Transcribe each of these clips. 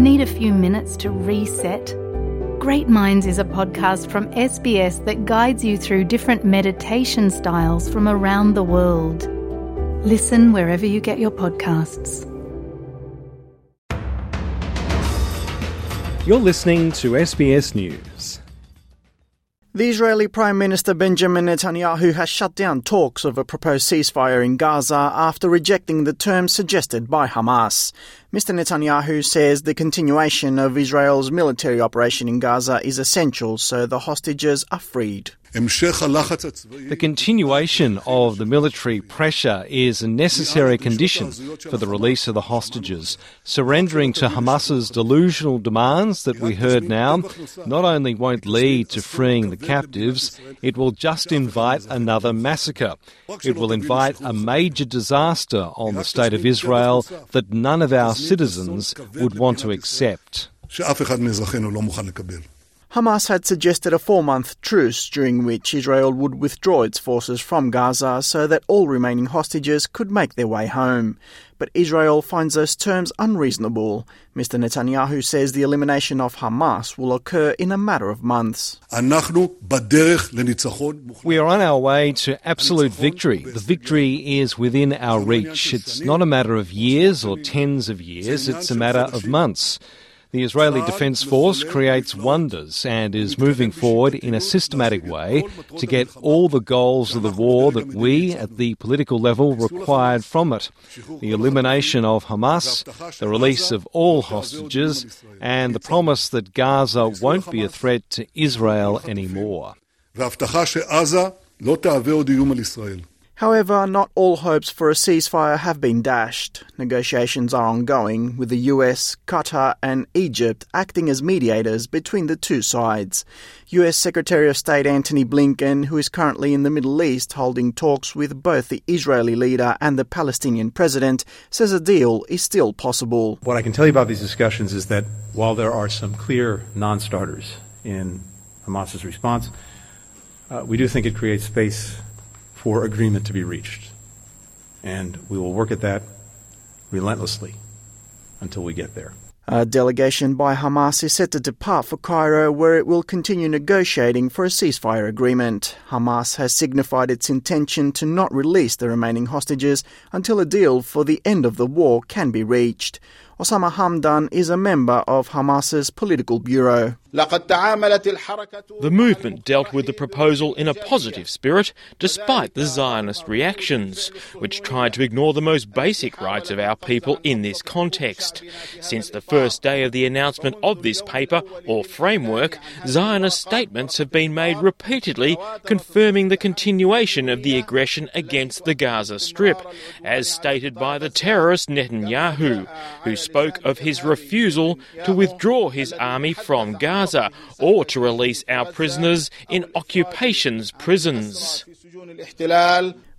Need a few minutes to reset? Great Minds is a podcast from SBS that guides you through different meditation styles from around the world. Listen wherever you get your podcasts. You're listening to SBS News. The Israeli Prime Minister Benjamin Netanyahu has shut down talks of a proposed ceasefire in Gaza after rejecting the terms suggested by Hamas. Mr. Netanyahu says the continuation of Israel's military operation in Gaza is essential so the hostages are freed. The continuation of the military pressure is a necessary condition for the release of the hostages. Surrendering to Hamas's delusional demands that we heard now. not only won't lead to freeing the captives, it will just invite another massacre. It will invite a major disaster on the state of Israel that none of our citizens would want to accept. Hamas had suggested a four month truce during which Israel would withdraw its forces from Gaza so that all remaining hostages could make their way home. But Israel finds those terms unreasonable. Mr. Netanyahu says the elimination of Hamas will occur in a matter of months. We are on our way to absolute victory. The victory is within our reach. It's not a matter of years or tens of years, it's a matter of months. The Israeli Defence Force creates wonders and is moving forward in a systematic way to get all the goals of the war that we at the political level required from it the elimination of Hamas, the release of all hostages, and the promise that Gaza won't be a threat to Israel anymore. However, not all hopes for a ceasefire have been dashed. Negotiations are ongoing, with the US, Qatar, and Egypt acting as mediators between the two sides. US Secretary of State Antony Blinken, who is currently in the Middle East holding talks with both the Israeli leader and the Palestinian president, says a deal is still possible. What I can tell you about these discussions is that while there are some clear non starters in Hamas's response, uh, we do think it creates space for agreement to be reached. And we will work at that relentlessly until we get there. A delegation by Hamas is set to depart for Cairo, where it will continue negotiating for a ceasefire agreement. Hamas has signified its intention to not release the remaining hostages until a deal for the end of the war can be reached. Osama Hamdan is a member of Hamas's political bureau. The movement dealt with the proposal in a positive spirit, despite the Zionist reactions, which tried to ignore the most basic rights of our people in this context. Since the first day of the announcement of this paper or framework, Zionist statements have been made repeatedly confirming the continuation of the aggression against the Gaza Strip, as stated by the terrorist Netanyahu, who spoke of his refusal to withdraw his army from Gaza or to release our prisoners in occupations prisons.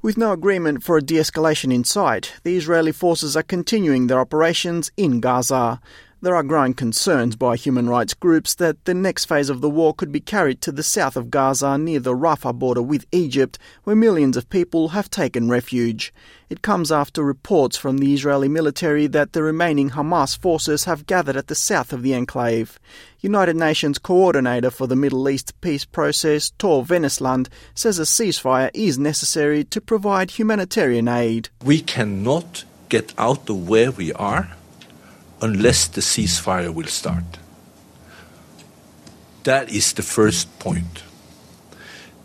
With no agreement for a de escalation in sight, the Israeli forces are continuing their operations in Gaza. There are growing concerns by human rights groups that the next phase of the war could be carried to the south of Gaza near the Rafah border with Egypt, where millions of people have taken refuge. It comes after reports from the Israeli military that the remaining Hamas forces have gathered at the south of the enclave. United Nations coordinator for the Middle East peace process, Tor Wennesland, says a ceasefire is necessary to provide humanitarian aid. We cannot get out of where we are unless the ceasefire will start. That is the first point.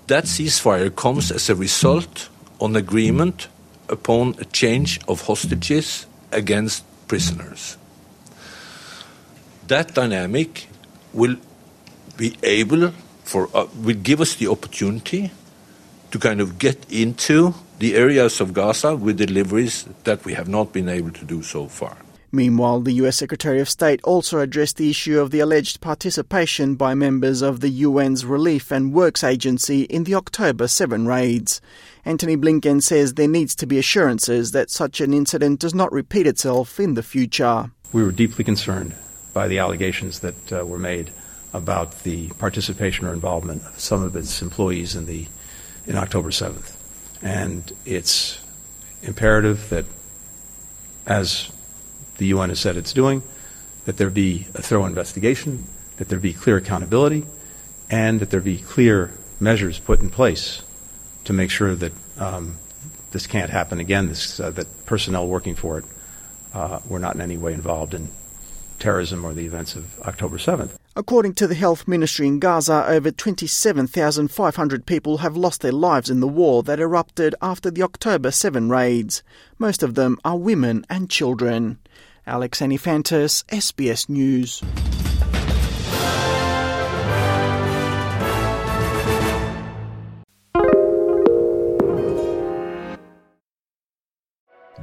That ceasefire comes as a result on agreement upon a change of hostages against prisoners. That dynamic will be able for uh, will give us the opportunity to kind of get into the areas of Gaza with deliveries that we have not been able to do so far. Meanwhile, the US Secretary of State also addressed the issue of the alleged participation by members of the UN's Relief and Works Agency in the October 7 raids. Antony Blinken says there needs to be assurances that such an incident does not repeat itself in the future. We were deeply concerned by the allegations that uh, were made about the participation or involvement of some of its employees in the in October 7th. And it's imperative that as the UN has said it's doing, that there be a thorough investigation, that there be clear accountability, and that there be clear measures put in place to make sure that um, this can't happen again, this, uh, that personnel working for it uh, were not in any way involved in terrorism or the events of October 7th. According to the Health Ministry in Gaza, over 27,500 people have lost their lives in the war that erupted after the October 7 raids. Most of them are women and children. Alex Anifantis, SBS News.